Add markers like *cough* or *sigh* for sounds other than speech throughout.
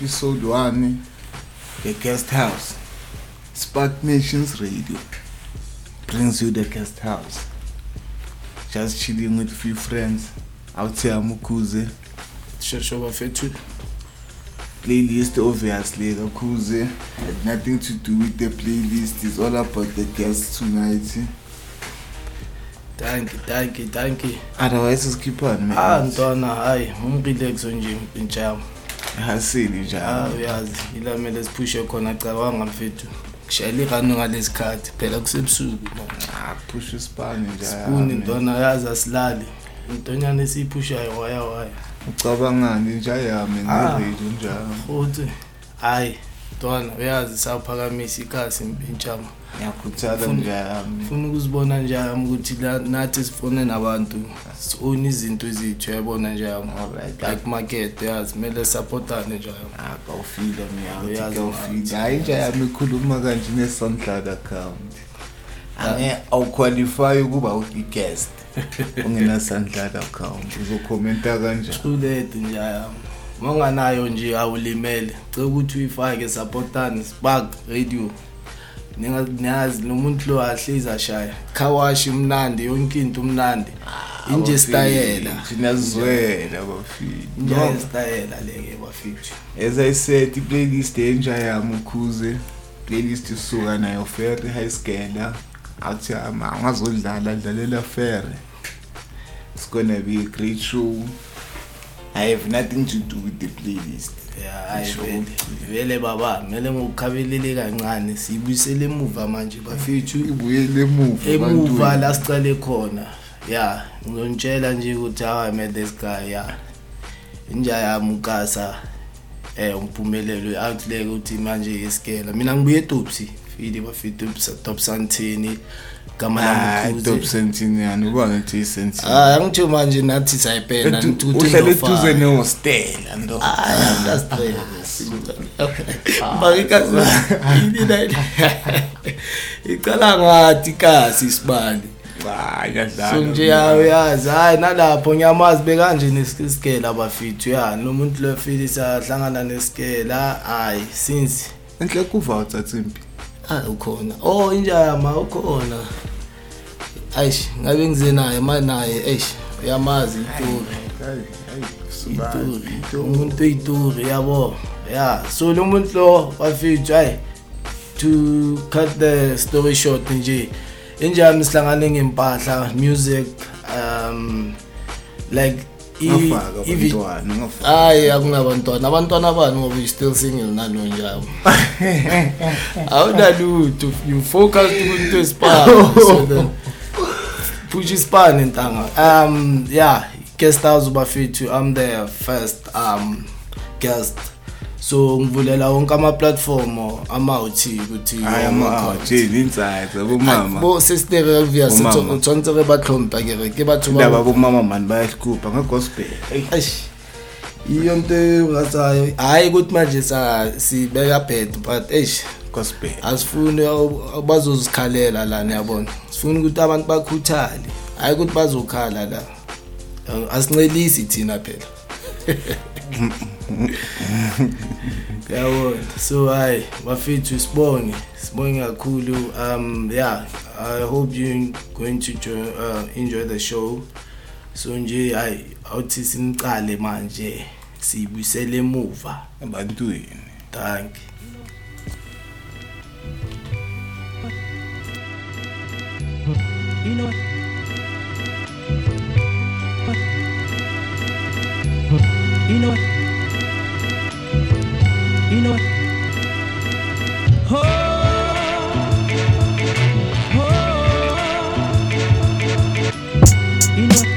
episode 1, The Guest House. Spark Nations Radio brings you The Guest House. Just chilling with a few friends out here, Mukuze. shesho bafethu Playlist, obviously, Mukuze. Had nothing to do with the playlist, it's all about the guests tonight. Thank you, thank danki danki danki Otherwise, on, man. ah ntwana hayi umrelaxo nje intshama Hasili ah njalo. uyazi ilamele siphushe khona cabanga mfethu kushayela irano ngalesi khathi phela kusebusuku Ah, push isipani njalo. spuni ntwana yazi asilali intonyana esiyiphushayo waya waya ucabangani nje yami Ah. ngeredio njalo futhi hayi ntwana uyazi sawuphakamisa ikhasi intshama ngiyakhuthaza njami ufuna ukuzibona njami ukuthi nathi sifone nabantu sione izinto ezithu yabona njami like market yazi kumele supportane njami akawufile mina uyazi awufile hayi njami ikhuluma kanje nesandla account. Ane awqualify ukuba i-guest *laughs* ungenasandla account. Uzokhomenta kanjani thulete njami monganayo nje awulimele. Cela ukuthi uyifake supportane spark radio. Ninga- niyazi lo muntu lo ahlezi ashaya. Khawashi mnandi yonke into mnandi inje sitayela. Sinazizwela bafile nje sitayela leke bafethu as i said i-playlist entsha yami ukhuze. Playlist isuka nayo ferry high scala. Athi ama ungazodlala dlalela ferry. It's gonna be a great show. I have nothing to do with the playlist. Ya hayi vele vele baba kumele ngokukhabelele kancane siyibuyisele emuva manje bafethu. Ibuyele emuva emuva la sicale khona. Ya ngizonitshela nje ukuthi how i met this guy ya. Inja yami ukasa eh umphumelelo i-outlet ukuthi manje iskela mina ngibuye etopsi fili bafite topsantini gama lami ah, idop sentini yani ubona ngithi isentini hayi ah, angitho manje nathi sayipenda ngithuthi uhlele eduze nehostela ndo. Ah, hayi andastela bakikazi yini icala ngathi kasi sibali so nje uyazi hhayi nalapho ngiyamazi bekanje nesikela abafithu yani lo muntu lofile sahlangana nesikela hhayi sinzi. Enhle kuva uthatsimbi ah ukhona. Oh injama ukhona. Ayish ngabe ngize naye manje naye eish uyamazi ituri Hayi, hayi, subazi, ituri ituri. umuntu oyituri yabo ya so lo muntu lo wafethu hayi to cut the story short nje enjani sihlangane ngempahla music um like i- Ngafaka ivi- abantwana, ngafaka. hayi akunabantwana abantwana bani ngoba you still single nanonjalo *laughs* awunalutho you focus kumuntu esipana so then *laughs* Pujispan Ntanga. Um, yeah, guest house ubafethu. I'm the first um guest. So ngivulela wonke ama platform amawuthi ukuthi amawuthi insights abomama. Bo sister Elvia sitho uthontse ke bahlompa kere ke batho ba. Laba bomama man bayahlupha ngegospel. Eish. Iyonto engasayo. Hayi ukuthi manje sa sibeka bed but eish gospel. Asifuni uh, bazozikhalela lana yabona sifuna ukuthi abantu bakhuthale. Hayi ukuthi bazokhala la. Uh, asincelisi thina phela. Yabona so hayi bafethu sibonge. Sibonge kakhulu. Um yeah i hope you going to join, uh, enjoy the show. So nje hayi awuthi simcale manje siyibuyisele emuva. Ebantwini. Thank You. Know what? You know what? You know what? Oh, oh. You know what?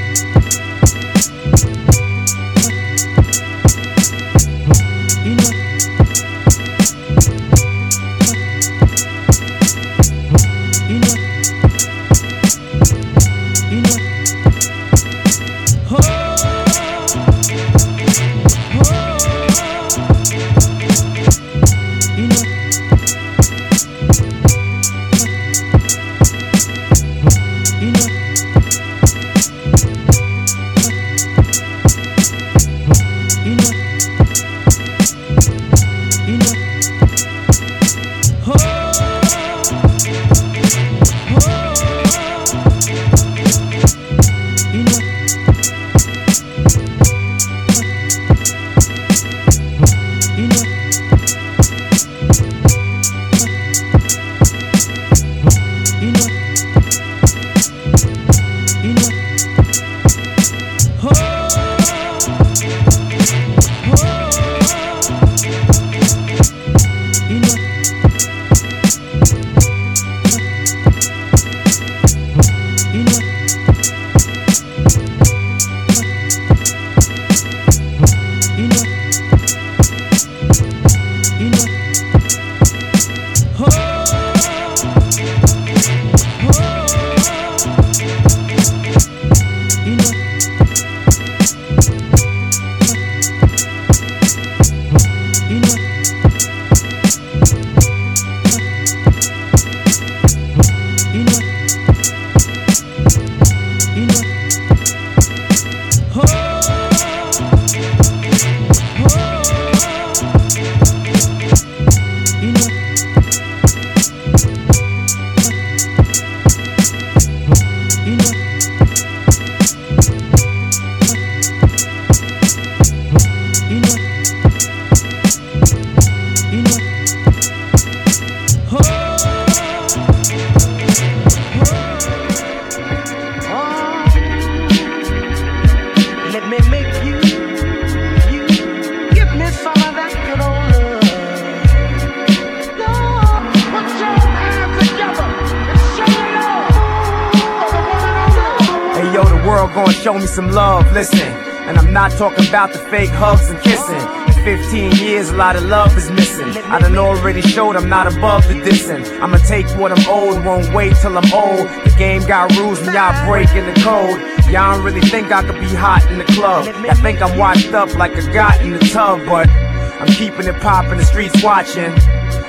Fake hugs and kissing. In 15 years, a lot of love is missing. I done already showed I'm not above the dissing. I'ma take what I'm owed, won't wait till I'm old. The game got rules and y'all breaking the code. Y'all don't really think I could be hot in the club. Y'all think I'm washed up like a got in the tub, but I'm keeping it poppin', the streets watching.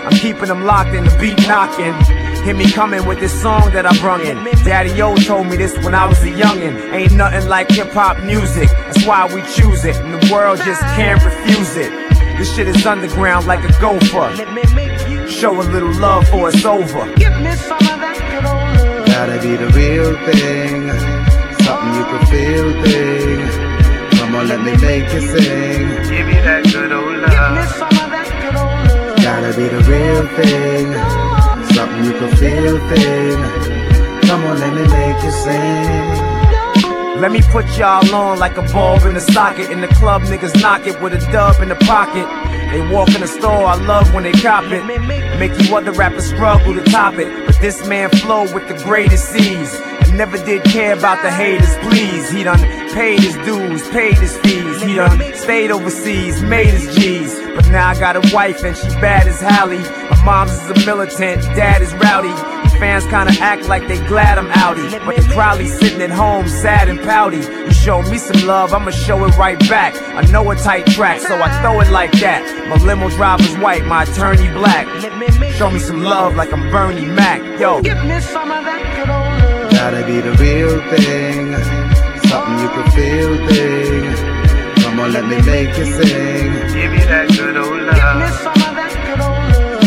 I'm keeping them locked in the beat knocking. Hear me coming with this song that I brung in. Daddy O told me this when I was a youngin'. Ain't nothing like hip hop music. That's why we choose it, and the world just can't refuse it. This shit is underground like a gopher. Let me make you, Show a little love for it's over. give me some of that good old love. Gotta be the real thing. Something you can feel thing. Come on, let me make you sing. Give me that good old Give me some of that good old love. Gotta be the real thing. You can feel thing. Come on, let me make you sing. Let me put y'all on like a ball in a socket. In the club, niggas knock it with a dub in the pocket. They walk in the store, I love when they cop it. Make you other rappers struggle to top it. But this man flow with the greatest C's. And never did care about the haters, please. He done paid his dues, paid his fees. He done stayed overseas, made his G's. But now I got a wife and she bad as Hallie. My mom's is a militant, dad is rowdy. Fans kinda act like they glad I'm outie, but they probably sitting at home sad and pouty. You show me some love, I'ma show it right back. I know a tight track, so I throw it like that. My limo driver's white, my attorney black. Let me make Show me some love like I'm Bernie Mac. Yo, Give me some of that good old love. Gotta be the real thing. Something you can feel thing. Come on, let me make you sing.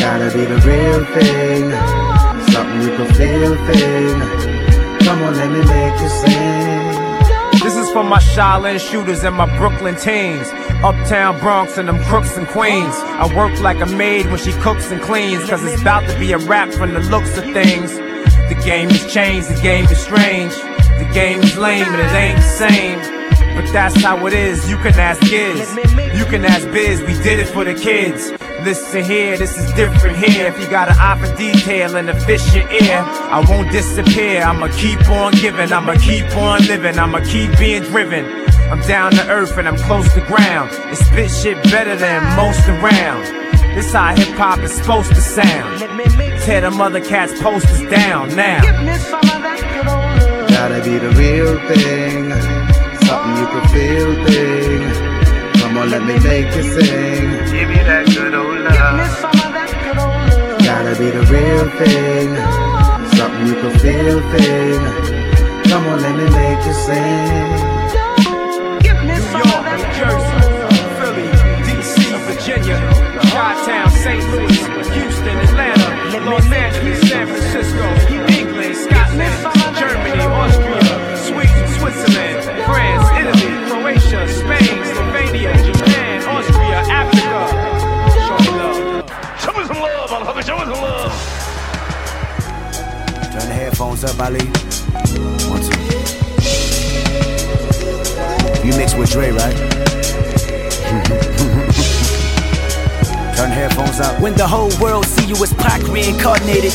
Gotta be the real thing. Something you can feel thing. Come on, let me make you sing. This is for my Shaolin shooters and my Brooklyn teens. Uptown Bronx and them crooks and queens. I work like a maid when she cooks and cleans. Cause it's about to be a rap from the looks of things. The game has changed, the game is strange. The game is lame and it ain't the same. But that's how it is, you can ask Giz. You can ask Biz, we did it for the kids. Listen here, this is different here. If you got an eye for detail and a fish your ear, I won't disappear. I'ma keep on giving, I'ma keep on living, I'ma keep being driven. I'm down to earth and I'm close to ground. And spit shit better than most around. This how hip hop is supposed to sound. Let me make Tear them other cats' posters down now. Give me some of that good old love. Gotta be the real thing. Something you can feel thing. Come on, let me make you sing. Give me that good old love. Gotta be the real thing. Something you can feel thing. Come on, let me make you sing. Headphones up, Ali. One, two. You mix with Dre, right? *laughs* Turn headphones up. When the whole world see you as Pac reincarnated,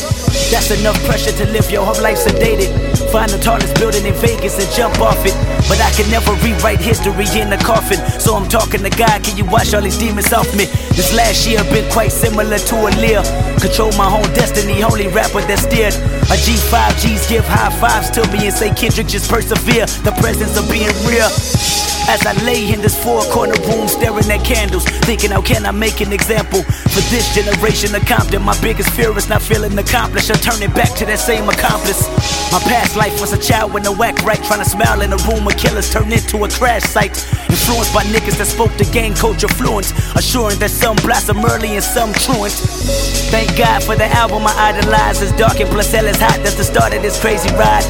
that's enough pressure to live your whole life sedated. Find the tallest building in Vegas and jump off it. But I can never rewrite history in a coffin. So I'm talking to God, can you wash all these demons off me? This last year been quite similar to a Lear. Control my own destiny, only rapper that steered. A G5 G's give high fives to me and say Kendrick just persevere. The presence of being real. As I lay in this four corner room staring at candles, thinking how can I make an example for this generation of Compton? My biggest fear is not feeling accomplished or turning back to that same accomplice. My past life was a child with no whack right, trying to smile in a room where killers turned into a crash site. Influenced by niggas that spoke the gang culture fluent, assuring that some blossom early and some truant. Thank God for the album I idolize. It's dark and plus hell is hot. That's the start of this crazy ride.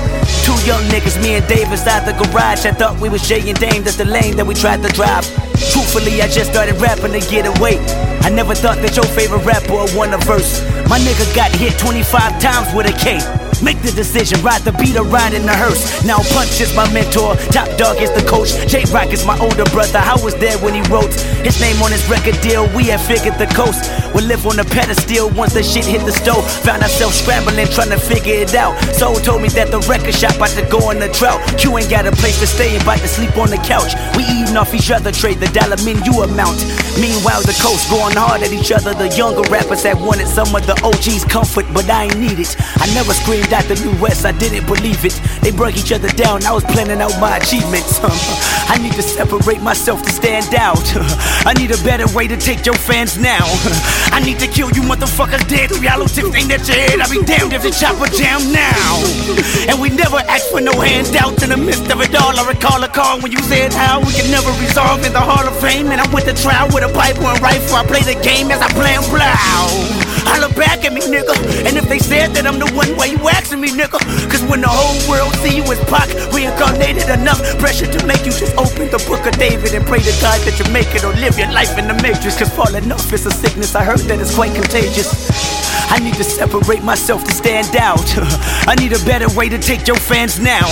Two young niggas, me and Dave inside the garage. I thought we was Jay and Dame. That's the lane that we tried to drive. Truthfully, I just started rapping to get away. I never thought that your favorite rapper would won a verse. My nigga got hit 25 times with a K. Make the decision, ride the beat or ride in the hearse. Now Punch is my mentor, Top Dawg is the coach, Jay Rock is my older brother. I was there when he wrote his name on his record deal. We had figured the coast would live on the pedestal once the shit hit the stove. Found ourselves scrambling, trying to figure it out. Soul told me that the record shop about to go on the drought. Q ain't got a place to stay, about to sleep on the couch. We eating off each other, trade the dollar menu amount. Meanwhile, the coast going hard at each other. The younger rappers that wanted some of the OG's comfort, but I ain't need it. I never screamed out the new West, I didn't believe it. They broke each other down, I was planning out my achievements. *laughs* I need to separate myself to stand out. *laughs* I need a better way to take your fans now. *laughs* I need to kill you motherfuckers dead. Yellow tips ain't at your head. I be damned if the chopper jam now. And we never asked for no handouts in the midst of it all. I recall a call when you said how we can never resolve in the Hall of Fame. And I went to trial with a Bible and rifle. I play the game as I plan blow. Holla back at me, nigga. And if they said that I'm the one, why you asking me, nigga? Cause when the whole world see you as Pac, reincarnated enough pressure to make you just open the book of David and pray to God that you make it or live your life in the matrix. Cause falling off is a sickness. I heard that it's quite contagious. I need to separate myself to stand out. *laughs* I need a better way to take your fans now. *laughs*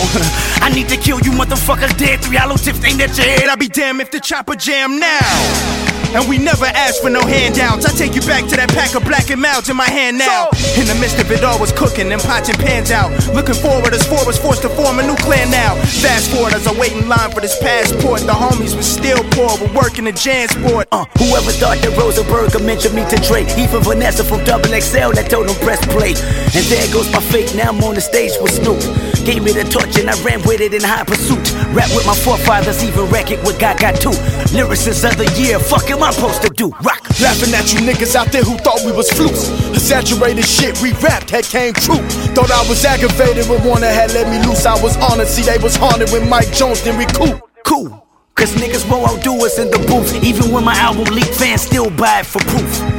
I need to kill you motherfuckers dead. Three hollow tips aimed at your head. I'll be damned if the chopper jam now. And we never ask for no handouts. I take you back to that pack of black and mouths in my hand now. In the midst of it all was cooking and pots and pans out. Looking forward as four was forced to form a new clan now. Fast forward as I wait in line for this passport. The homies was still poor, but working the Jansport. Uh, whoever thought that Rosenberg mentioned me to Drake. Even Vanessa from Double XL that told him press play. And there goes my fate. Now I'm on the stage with Snoop. Gave me the torch and I ran with it in high pursuit. Rap with my forefathers, even wreck it with God got two. Lyricists of the year, fuck am I supposed to do? Rock. Laughing at you niggas out there who thought we was flukes. Exaggerated shit we rapped had came true. Thought I was aggravated when Warner had let me loose. I was honored, see they was haunted when Mike Jones didn't recoup. Cool. Cause niggas won't outdo us in the booth. Even when my album leaked, fans still buy it for proof.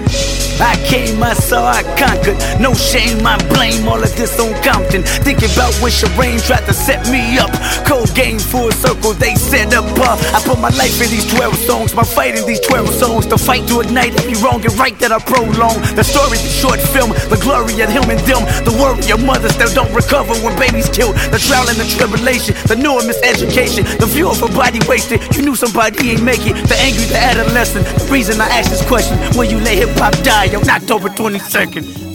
I came, I saw, I conquered. No shame, I blame all of this on Compton. Thinking about when Shireen tried to set me up. Cold game, full circle, they set up. Uh, I put my life in these 12 songs, my fight in these 12 songs. The fight to ignite every wrong and right that I prolong. The story, the short film, the glory of him and them. The worry of mothers that don't recover when babies killed. The trial and the tribulation, the new miseducation. The view of a body wasted, you knew somebody ain't make it. The angry, the adolescent. The reason I asked this question, when you let hip hop die on October 22nd.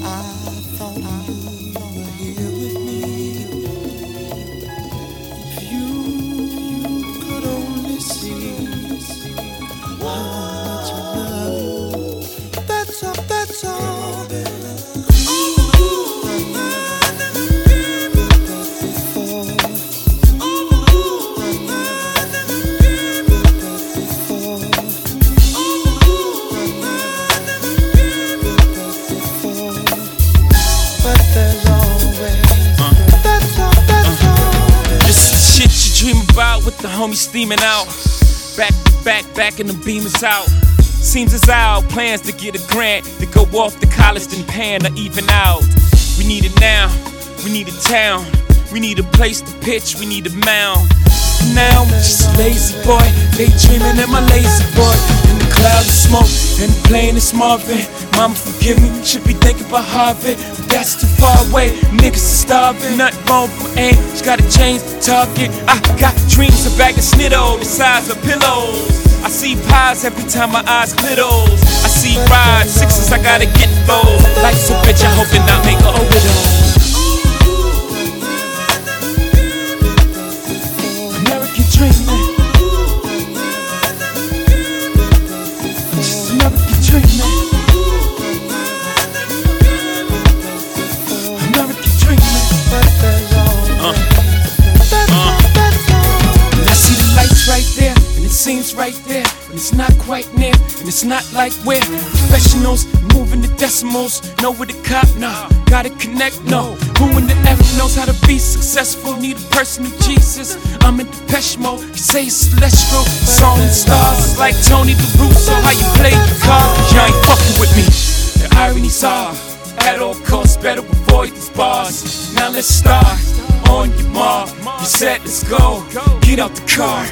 The homies steaming out. Back to back, back and the beamers out. Seems as our plans to get a grant to go off to college then pan or even out. We need it now, we need a town, we need a place to pitch, we need a mound. Now I'm just a lazy boy, daydreaming in my lazy boy. In the cloud of smoke and the plane is Marvin. Mama forgive me, should be thinking about Harvard, but that's too far away. Niggas are starving, nothing wrong with aim, just gotta change the target. I got dreams of bag of snitto, the size of pillows. I see pies every time my eyes glitters. I see rides, sixes, I gotta get those. Life's a bitch, I hope to not make a widow. Right there, and it's not quite near, and it's not like we're professionals moving the decimals. Know where the cop, nah, gotta connect, no. Who in the F knows how to be successful? Need a person of Jesus. I'm in Depeche mode, you say it's celestial. Song stars, like Tony the So how you play your cards? You ain't fucking with me. The ironies are, at all costs, better avoid these bars. Now let's start on your mark. You said let's go. Get out the car.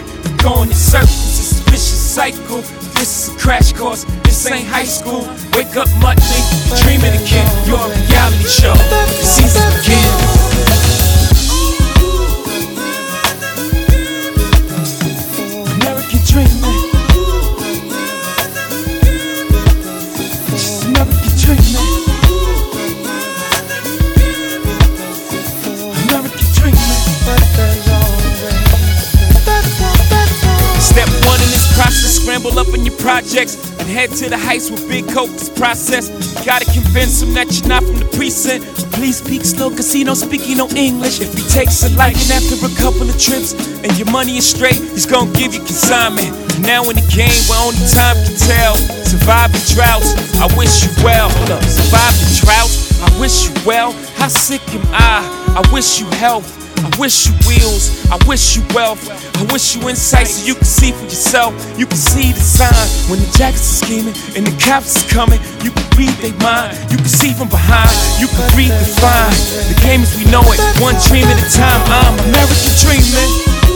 Go in circles. A vicious cycle. This is a crash course. This ain't high school. Wake up monthly. Dreaming again. You're a reality show. The season. Scramble up in your projects and head to the heights with big coke this process. You gotta convince him that you're not from the precinct. Please speak slow, cause he don't speak no English. If he takes a liking after a couple of trips and your money is straight, he's gonna give you consignment. Now in the game where only time can tell. Surviving droughts, I wish you well. Hold up, surviving droughts, I wish you well. How sick am I? I wish you health. I wish you wheels, I wish you wealth, I wish you insight so you can see for yourself. You can see the sign when the jackets are scheming and the cops is coming. You can read their mind, you can see from behind, you can read the fine. The game as we know it, one dream at a time. I'm American dreaming.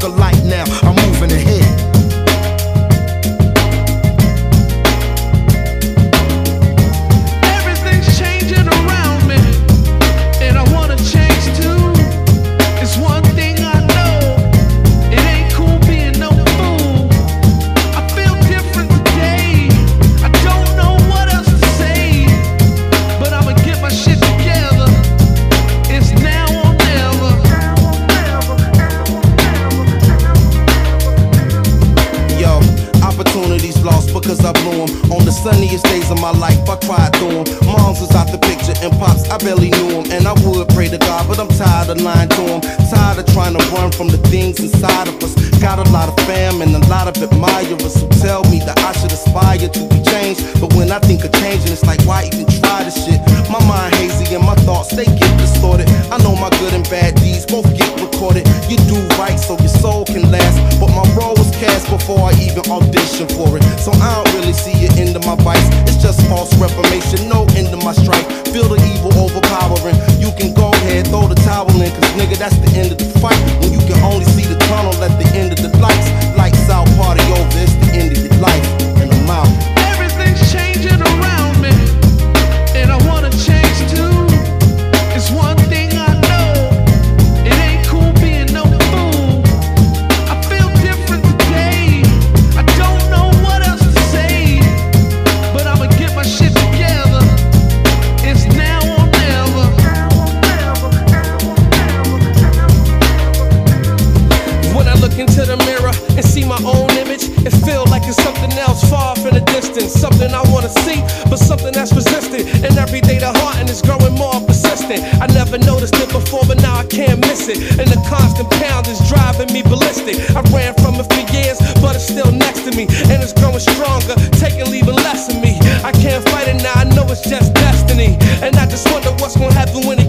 the light. laughing when it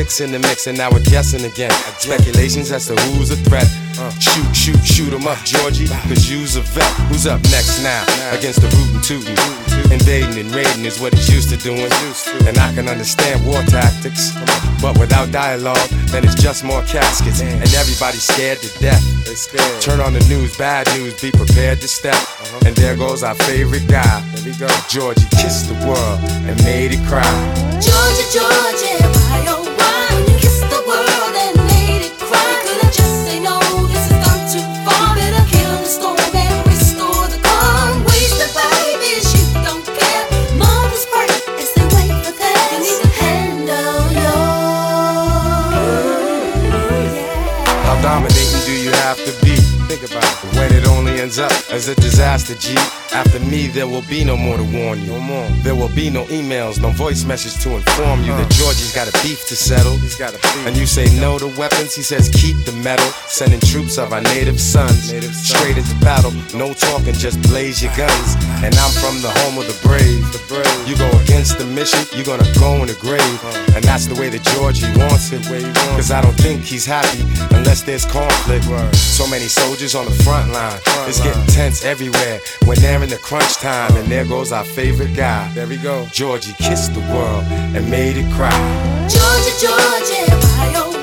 six in the mix, and now we're guessing again. Speculations as to who's a threat. Shoot, shoot, shoot 'em up, Georgie, cause you's a vet. Who's up next now? Against the rootin' tootin'. Invading and raiding is what it's used to doing. And I can understand war tactics. But without dialogue, then it's just more caskets. And everybody's scared to death. Turn on the news, bad news, be prepared to step. And there goes our favorite guy. Georgie kissed the world and made it cry. Georgia, Georgia, why Master G. After me, there will be no more to warn you. There will be no emails, no voice message to inform you that uh. Georgie's got a beef to settle. He's got a beef. And you say no to weapons, he says keep the metal. Sending troops of our native sons straight into battle. No talking, just blaze your guns. And I'm from the home of the brave. The brave. You go against the mission, you're gonna go in the grave. Uh. And that's the way that Georgie wants it. Way wants Cause I don't think he's happy unless there's conflict. Word. So many soldiers on the front line. Front it's line. getting tense everywhere when they're in the crunch time. And there goes our favorite guy. There we go. Georgie kissed the world and made it cry. Georgia, Georgia, why oh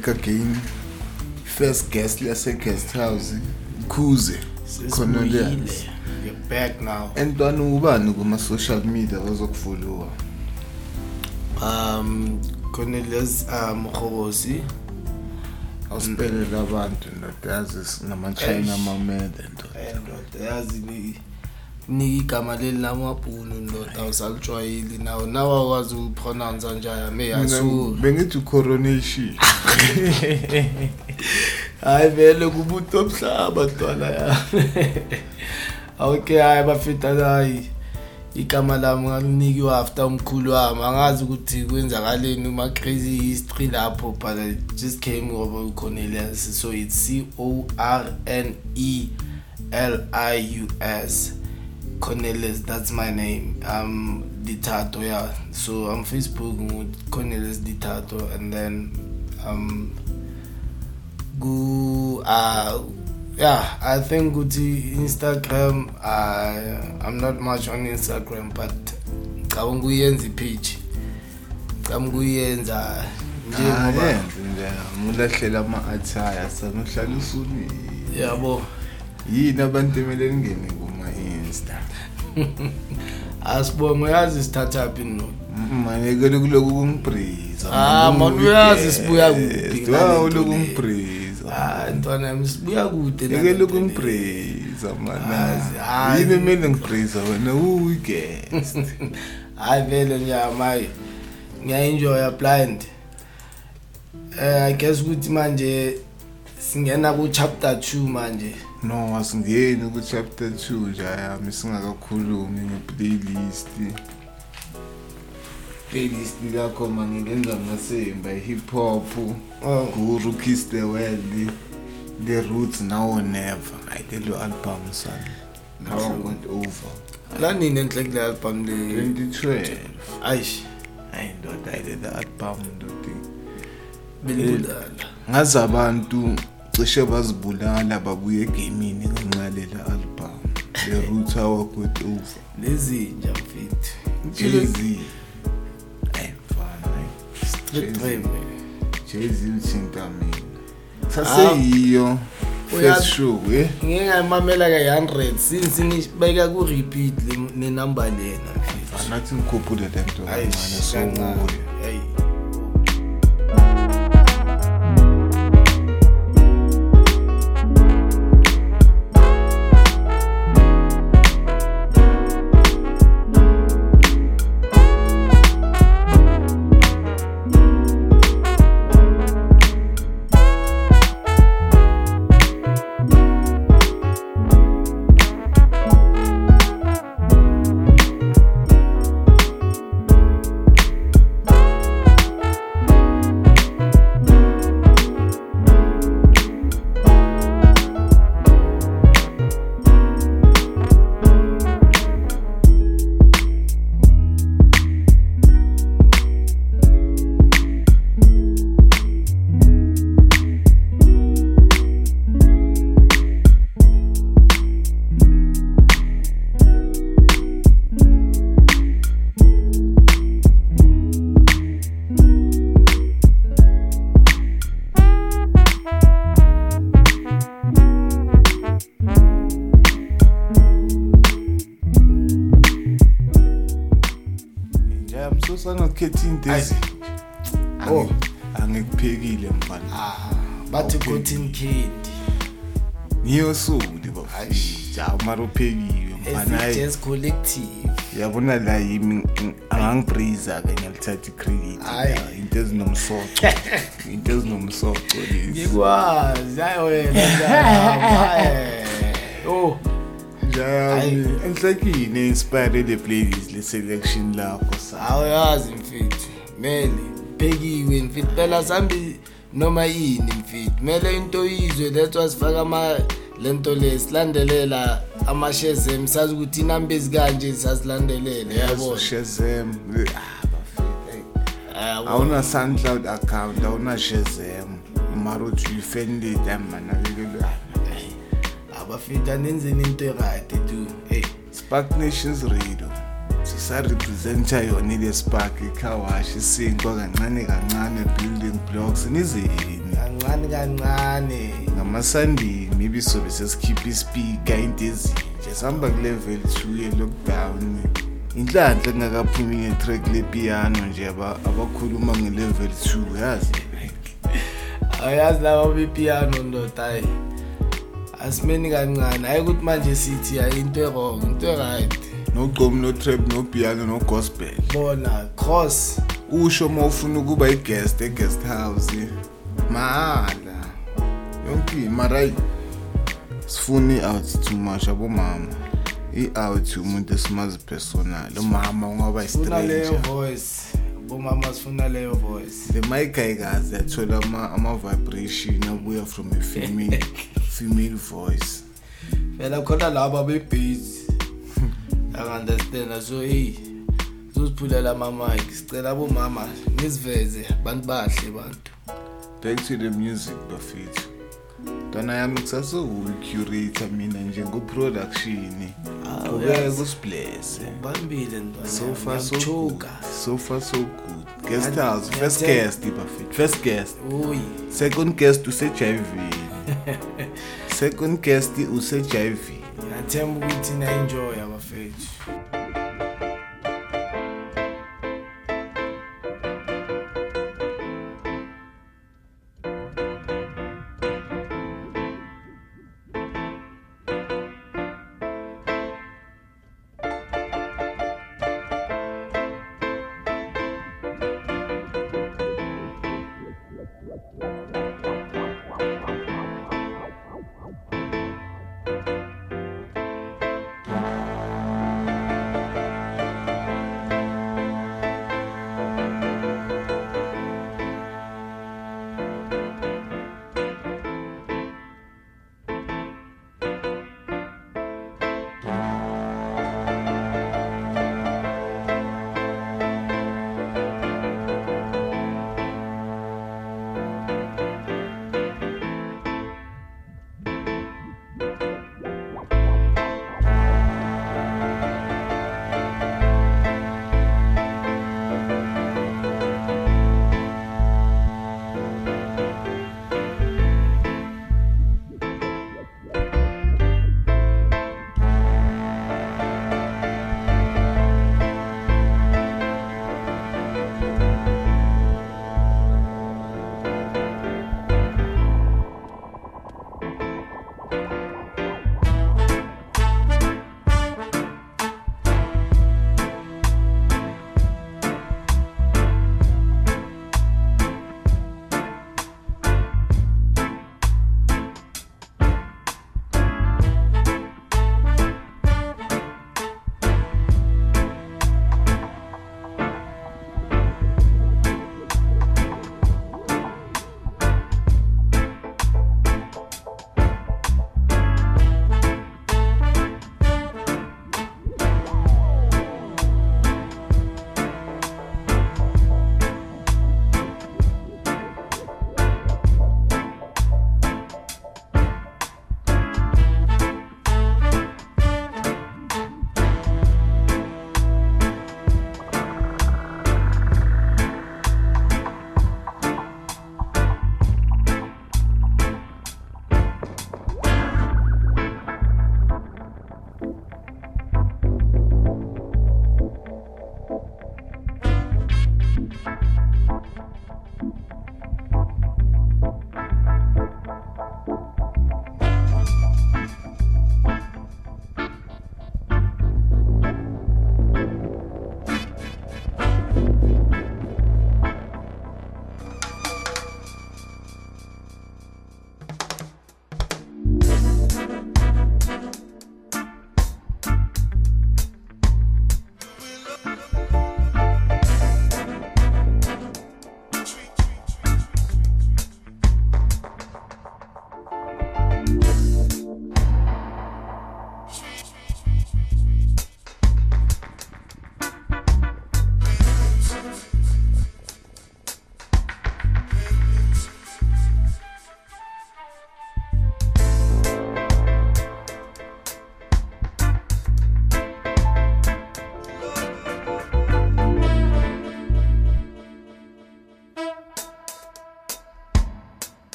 Back again first guest lase guest house Kuze Cornelius. Sesibuyile. You're back now. entwana ubani kuma social media bazokufollowa Um Cornelius um Khobosi awusipelela abantu ndodazi nama-china mamede ndoda yazi ni nika igama leli lamabhunu ndoda awusalijwayeli nawo nawe akwazi ukupronounce njani me asuka bengithi ucoronation. *laughs* Hayi vele kubuto omhlaba ntwana yami *laughs* okay hayi bafita hayi. Igama lami ngalinikiwa after umkhulu wami. Angazi ukuthi kwenzakaleni uma crazy history lapho but I just came over Cornelius so it's C O R N E L I U S. Cornelius that's my name. Um Ditato yeah. So on Facebook ngu Cornelius Ditato and then um ku uh yeah i think ukuthi instagram uh, i'm not much on instagram but ngicabanga ukuyenza ipage. Ngicabanga ukuyenza njengoba ayenze nje mulahlela ama-attire sanuhlala usunile yabo. Yini abantu emele ningene kuma-insta asibonge uyazi sithathaphi no manekele kuloku kungibhriza Ah, man, uyazi sibuya kuphi ngale nto uloku le. ngibhriza hayi ntwana yami sibuya kude ekele kungibhriza mana hayi. yini emele ngibhriza wena uyi-guest hayi vele nyamayi ngiyaenjoya blind eh i guess ukuthi manje singena ku chapter 2 manje. No asingeni ku-chapter two nje yami singakakhulumi nge-playlist. Playlist lakho mangingenza masemba i-hip hop guru kiss the world the roots now or never. Hayi lelo album son now I went over. Lanini enhle kule album le 2012 ayish hayi ndoda hayi lelo album ndodi belibulala ngazi abantu cishe bazibulala babuye egamini ngenxa yalela album the roots our went over lezinja mfethu Jay-Z. Hayi mfana Street rap. Jay-Z. Uthinta mina saseyiyo first show eh ngeke ngayimamela ka-100 since nibeka ku-repeat le- le number lena mfethu. Nathi ngikhuphule le nto Ayish, kancane kancane. sokuyo yeah msusa angakhetha indezi oh angikuphekile mbani ah bathi cotton candy niyo sundi bafishi ja mara uphekiwe mbani hayi jazz collective. Yabona la yimi angangibriza ke ngiyalithatha icredit. Into ezinomsoco. *laughs* Into ezinomsoco lezi. Ngikwazi. Hayi wena *laughs* oh. Njani enhlekini inspire le playlist le selection lakho sa awuyazi mfethu mele phekiwe mfethu. Phela sambi noma yini mfethu? Mele into yizwe that's why sifaka ama lento le silandelela amashezem sazi ukuthi inamba ezikanje sasilandelela yabo? Shazam. Awuna soundcloud account awuna shazam mara uthi uyifendile manakekelo abafethu anenzeni into right tu hey spark nations radio. Isarepresenta yona ile spark ikhawashi isinkwa kancane kancane building blocks nizini? Kancane kancane. Ngamasandini ibisobe sesikhipha ispika into ezinje. Sihamba kulevel 2 ye-lockdown inhlanhla kungakaphumi ngetrack lepiano nje aba- abakhuluma nge-level 2 yazi? Ayazi laba bepiano ndoda hayi asimeni kancane. Hayi ukuthi manje sithi hayi into erong into eright. Nogqomu no-trap nopiano no-gospel. Bona cross usho uma ufuna ukuba i-guest e-guest house. Mahhala yonke mara sifuni i-out too much abomama i-out umuntu esimazi personal. Umama ungaba funa leyo istranger voice. Bomama sifuna leyo voice le mic ayikazi yathola ama- ama-vibration abuya from a female, *laughs* female voice. Phela khona laba bebeats *laughs* angunderstanda so hey zoziphulela ama-mike sicela bomama nisiveze bantu bahle bantu. Back to the music bafethu. Ah, ntwana yami kusazowucurata mina njengoproduction qhubeka kusiblese bambile sofa sofa so good. Guest house first guest bafethu first guest. Second guest usejivini *laughs* second guest usejivini ngathemba ukuthi na enjoy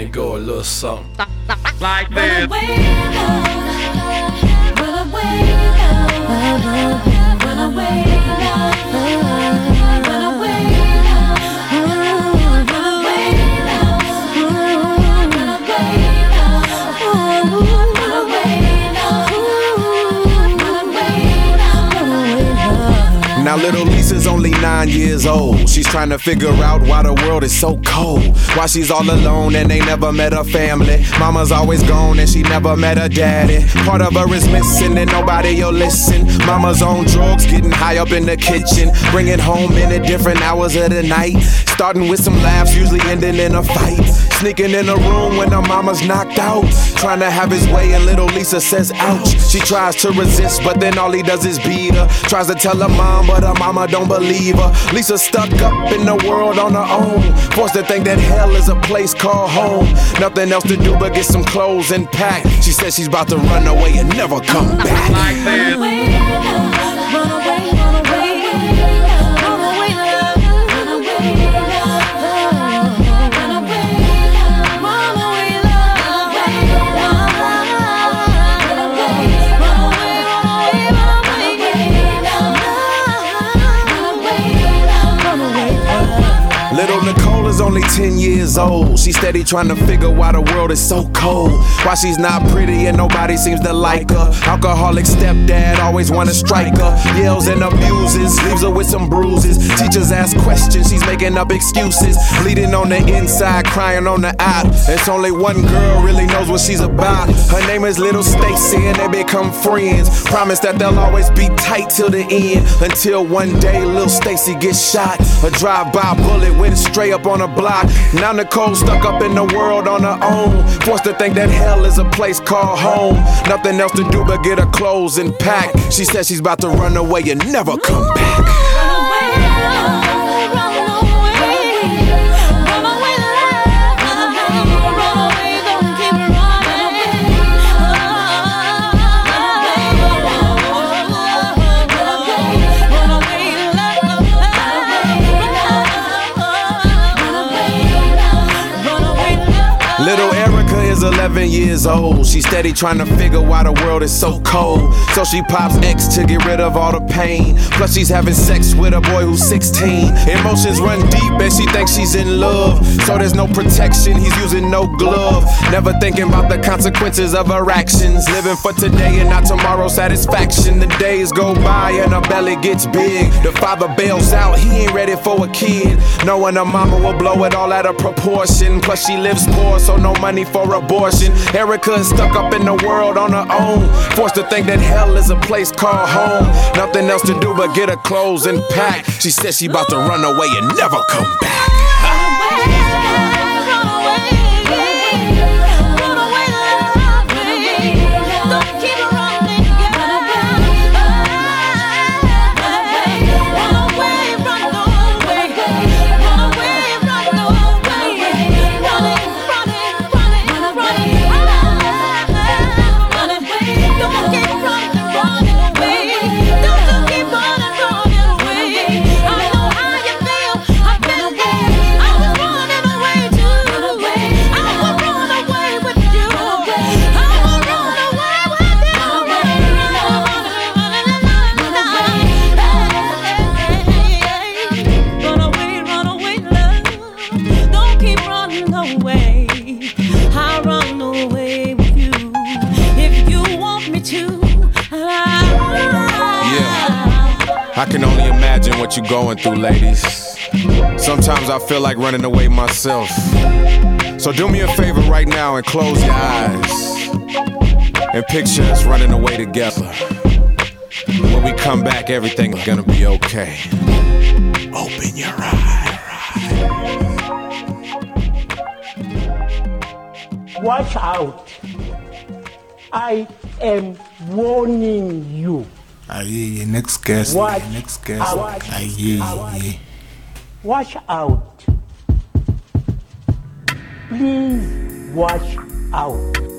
and it go a little something like this. Only nine years old. She's trying to figure out why the world is so cold. Why she's all alone and they never met her family. Mama's always gone and she never met her daddy. Part of her is missing and nobody'll listen. Mama's on drugs, getting high up in the kitchen. Bringing home in at different hours of the night. Starting with some laughs, usually ending in a fight. Sneaking in the room when her mama's knocked out. Trying to have his way and little Lisa says ouch. She tries to resist, but then all he does is beat her. Tries to tell her mom, but her mama don't believe her. Lisa stuck up in the world on her own. Forced to think that hell is a place called home. Nothing else to do but get some clothes and pack. She says she's about to run away and never come back. Like Little 10 years old. She's steady trying to figure why the world is so cold. Why she's not pretty and nobody seems to like her. Alcoholic stepdad always wanna strike her. Yells and abuses, leaves her with some bruises. Teachers ask questions, she's making up excuses. Bleeding on the inside, crying on the out. It's only one girl really knows what she's about. Her name is Little Stacy and they become friends. Promise that they'll always be tight till the end. Until one day Little Stacy gets shot. A drive-by bullet went straight up on her block. Now Nicole stuck up in the world on her own. Forced to think that hell is a place called home. Nothing else to do but get her clothes and pack. She says she's about to run away and never come back. 11 years old. She's steady trying to figure why the world is so cold. So she pops X to get rid of all the pain. Plus, she's having sex with a boy who's 16. Emotions run deep and she thinks she's in love. So there's no protection, he's using no glove. Never thinking about the consequences of her actions. Living for today and not tomorrow's satisfaction. The days go by and her belly gets big. The father bails out, he ain't ready for a kid. Knowing her mama will blow it all out of proportion. Plus, she lives poor, so no money for abortion. Erica is stuck up in the world on her own. Forced to think that hell is a place called home. Nothing else to do but get her clothes and pack. She says she about to run away and never come back. I can only imagine what you're going through, ladies. Sometimes I feel like running away myself. So do me a favor right now and close your eyes. And picture us running away together. When we come back, everything's gonna be okay. Open your eyes. Watch out. I am warning you. Aye, next guest. Watch next guest. out. Aye, yeah. Watch out. Please watch out.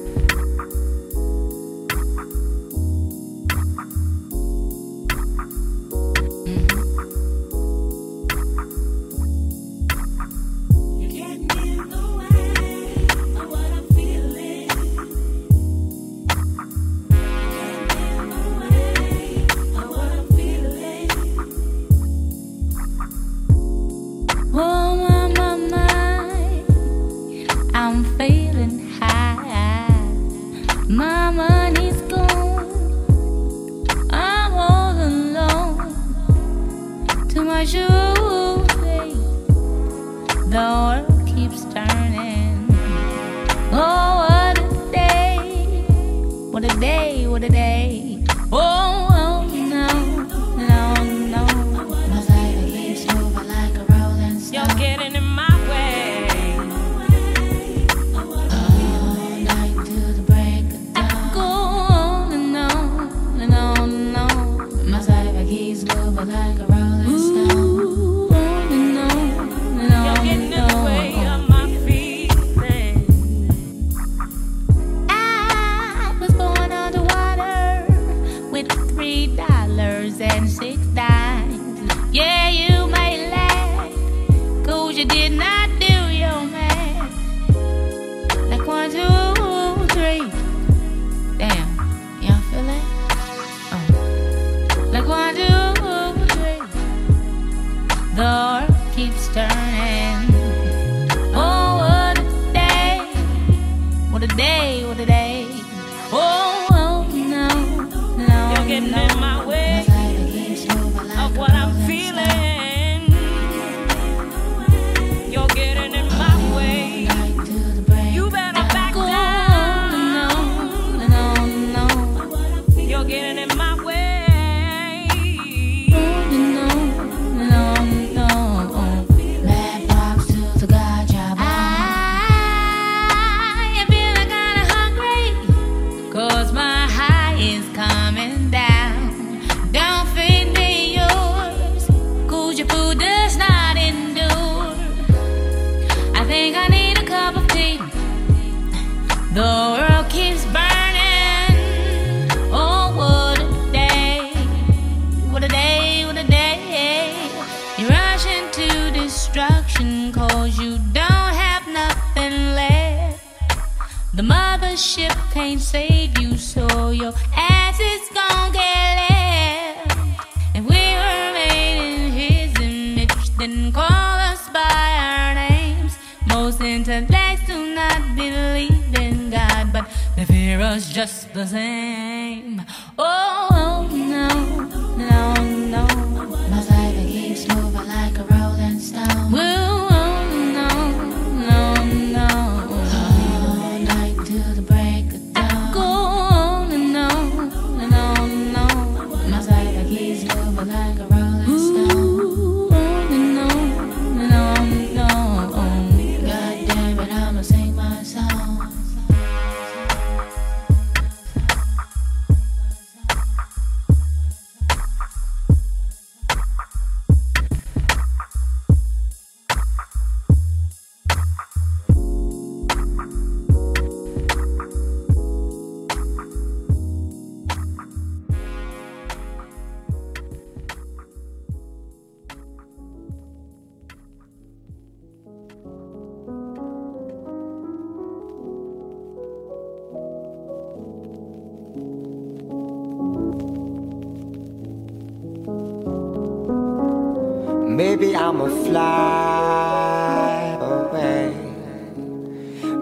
Maybe I'ma fly away.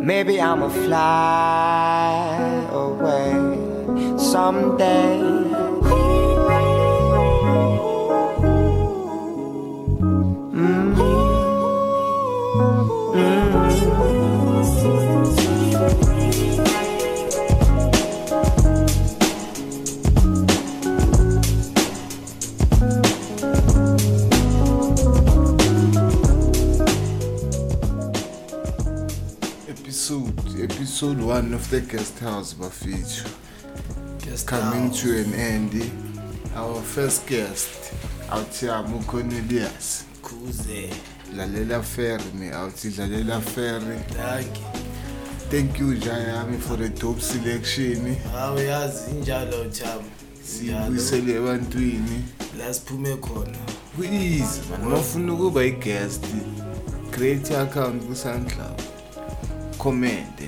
Maybe I'ma fly away someday. episode one of the guest house Baficho. Guest Coming house. to an end. Our first guest, Autiamo Cornelius. Khuze. Lalela Fermi, Auti Lalela Fermi. Thank you. Thank you Jayami for the top selection. Ah, Hawe yazi injalo Jam. Sibuyisele ebantwini. La siphume khona. Please, mawufuna ukuba i-guest, create i-account ku-SoundCloud. Comment.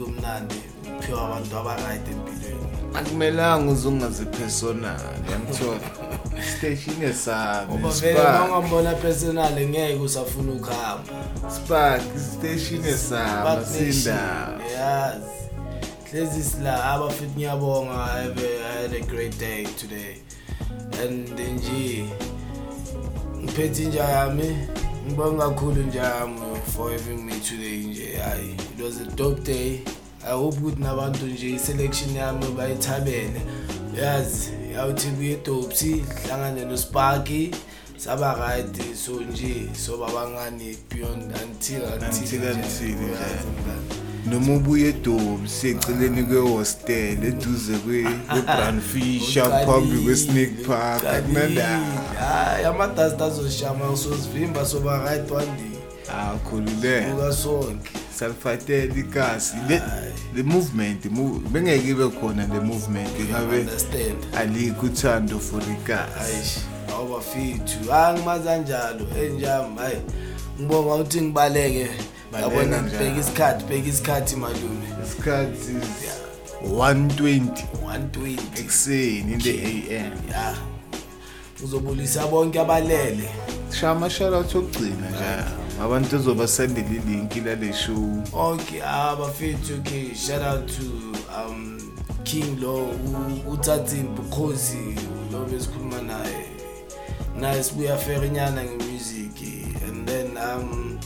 kumnandi uphiwa abantu abaright empilweni. Akumelanga uze ungazipersonal yamthola. *laughs* Station esami ngoba vele ungambona personal ngeke usafuna ukuhamba. Spark station esami sindaba yazi. Hlezi sila abafithi ngiyabonga i had a great day today. And nje ngiphethe inja yami ngibonga kakhulu njami for having me today nje hayi it was a dope day. I hope ukuthi nabantu nje i-selection yami bayithabele. Yazi yawuthi kuye edopsi hlangane nosparky saba right so nje so babangani beyond until Until until, noma ubuye edobi seceleni kwe-hostel eduze kwe-brunfisher phambi kwe-snake park. akunanda hayi amadasti azoshama sozivimba soba right one day akhululeke ukasonke salifatela ikasi Le- le movement mu- bengeke ibe khona le movement. Ngabe understand. alikho uthando for ikasi awubafithu hayi ngimazi kanjalo enjami hayi ngibonga ukuthi ngibaleke. Baleka yabona njalo. bheka isikhathi bheka isikhathi malume. Isikhathi 120 120 ekuseni in the am ya. Uzobulisa bonke abalele. Shaya ama-shoutout okugcina nje abantu ezobasendela ilinki lale show okay abafethu okay shout out to um king lo u- uthathini bukhosi lo besikhuluma naye naye sibuya ferinyana ngemusic and then um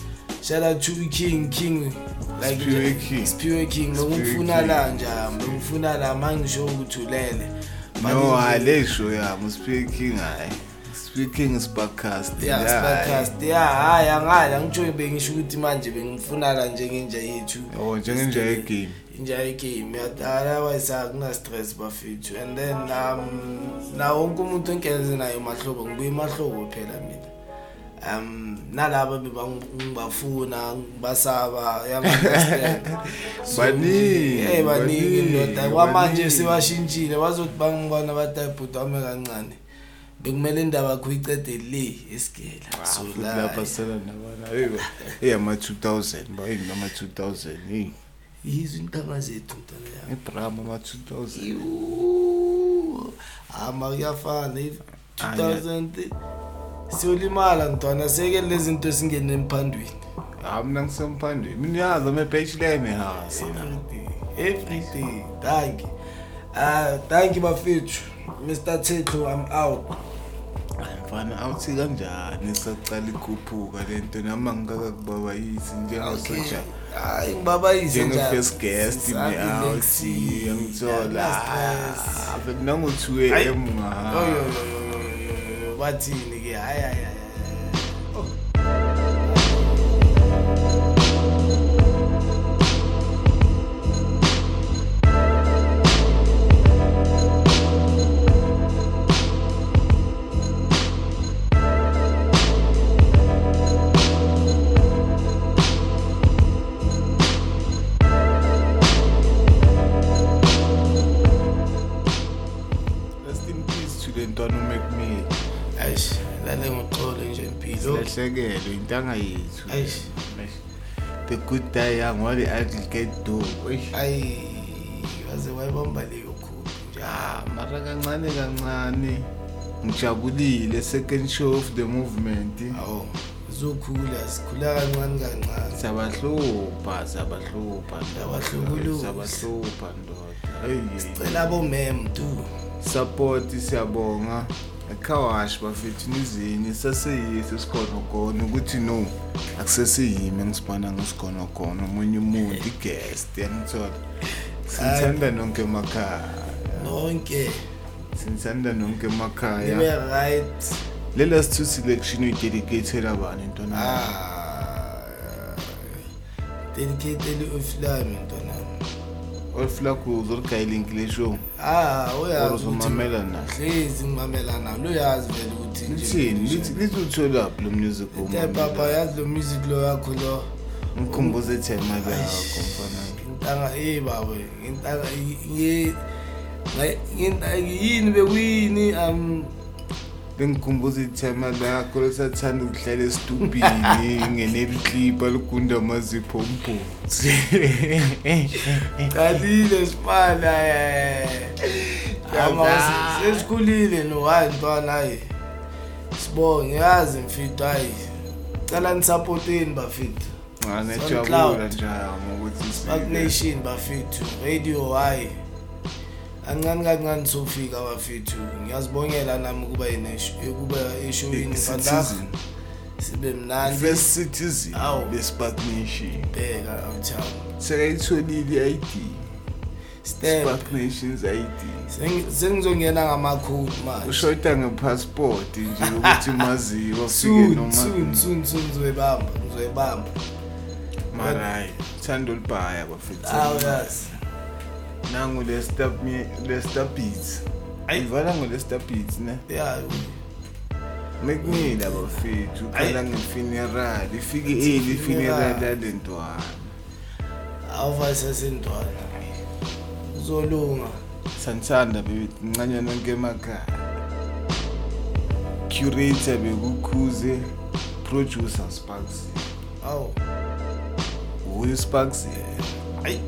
shout out to king king like Siphiwe King. Siphiwe king bekungifuna King. la nje bekungifuna la mangisho ukuthi ulele no hayi le show yami speaking hayi speaking sparkcast Yeah, Sparkcast. Yeah, hayi angali angitsho bengisho ukuthi manje bengifuna la njengenja yethu. Oh, njengenja yegame. Inja yegame. Otherwise akuna stress bafethu. And then um na wonke umuntu onkenze naye mahlobo ngibuye mahlobo phela mina. Um nalabo bebangibafuna ngibasaba yamanderstand. *laughs* Baningi, Eh baningi baningi, ndoda kwamanje baningi. sebashintshile bazothi bangibona batayibhuti wami kancane. bekumele indaba yakho uyicede le esigela. Ah, so lapha sela nabana hey hey ama 2000 ba hey nama 2000 hey. Yizo intaba zethu ntana yami. Idrama ama 2000 ama kuyafana 2000 ah, eh, siyolimala ntwana seke lezi zinto singene emphandweni hayi ah, mina ngisemphandweni mina yazi ama page lane ha everything everything. Thank you. Ah thank you bafethu Mr. Tetlu, I'm out. mfana awuthi kanjani sacala ikhuphuka le nto nami angikakakubabayisi njengasoja hayi kubabayise njengefirst guest ne-awuthi angithola nango-two a m ngahayo bathini-ke hayi hayi silahlekelwe intanga yethu. Eish. the good die young while the ugly get dope. Ayi waze wayibamba leyo khulu. Ah, mara kancane kancane. Ngijabulile second show of the movement. Awu uzokhula sikhula kancane kancane. Siyabahlupha siyabahlupha Siyabahlukuluza. siyabahlupha ndoda. Sicela bomem tu. Support siyabonga. Ekhawashi bafethu nizini saseyisi isikhonokhono ukuthi no akusesiyimi engisibona ngesikhonokhono omunye umuntu i-guest yangithola. Sinithanda nonke emakhaya. Nonke. Sinithanda nonke nibe emakhaya right. Le last two selection uyidedicatela bani ntwana ah dedicated oflame ntonami olfulakho uzoligayilinkile show ah Or uyazi uzomamela naye. Hlezi ngimamela nawo luyazi vele ukuthi lithini? lithi utholaphi lo music papa yazi lo music lo yakho lo? Ngikhumbuze ithema lakho mfana intanga eh baba intanga yini bekuyini? Um bengikhumbuza ithema la kolosa thanda ukuhlala esitubhini *laughs* ngeneliklipha lugunda amazipho ombhozi *laughs* qalile sibala eh. sesikhulile no-hayi ntwana hayi. Sibonge yazi mfito hayi. Cala nisapoteni bafithu. Ah, nijabula njalo ngokuthi nation bafithu radio hayi. Kancane kancane sofika bafethu ngiyazibongela nami ukuba yinesho ukuba eshowini vandag Citizen. sibe mnandi First citizen Awu. beSpark Nation. bheka awuthaba Sekayitholile i-ID. Step. Spark Nation's ID. Sengi- sengizongena ngamakhodi manje Ushoda ngepassport nje *laughs* ukuthi maziwa ufike soon noma soon soon soon ngizoyibamba ngizoyibamba Marai, thanda ulibhaya bafethu. awu yazi nangu lester lester beats. Ivala ngo lester beats ne. Yeah mekumile abafethu uqala ngefuneral ifike eli ifuneral yalentwana. Awuva sesentwana uzolunga. Sansanda bebencanya nonke emakhaya. Curator bekukhuze producer sparks. Awu. Uyu sparks hayi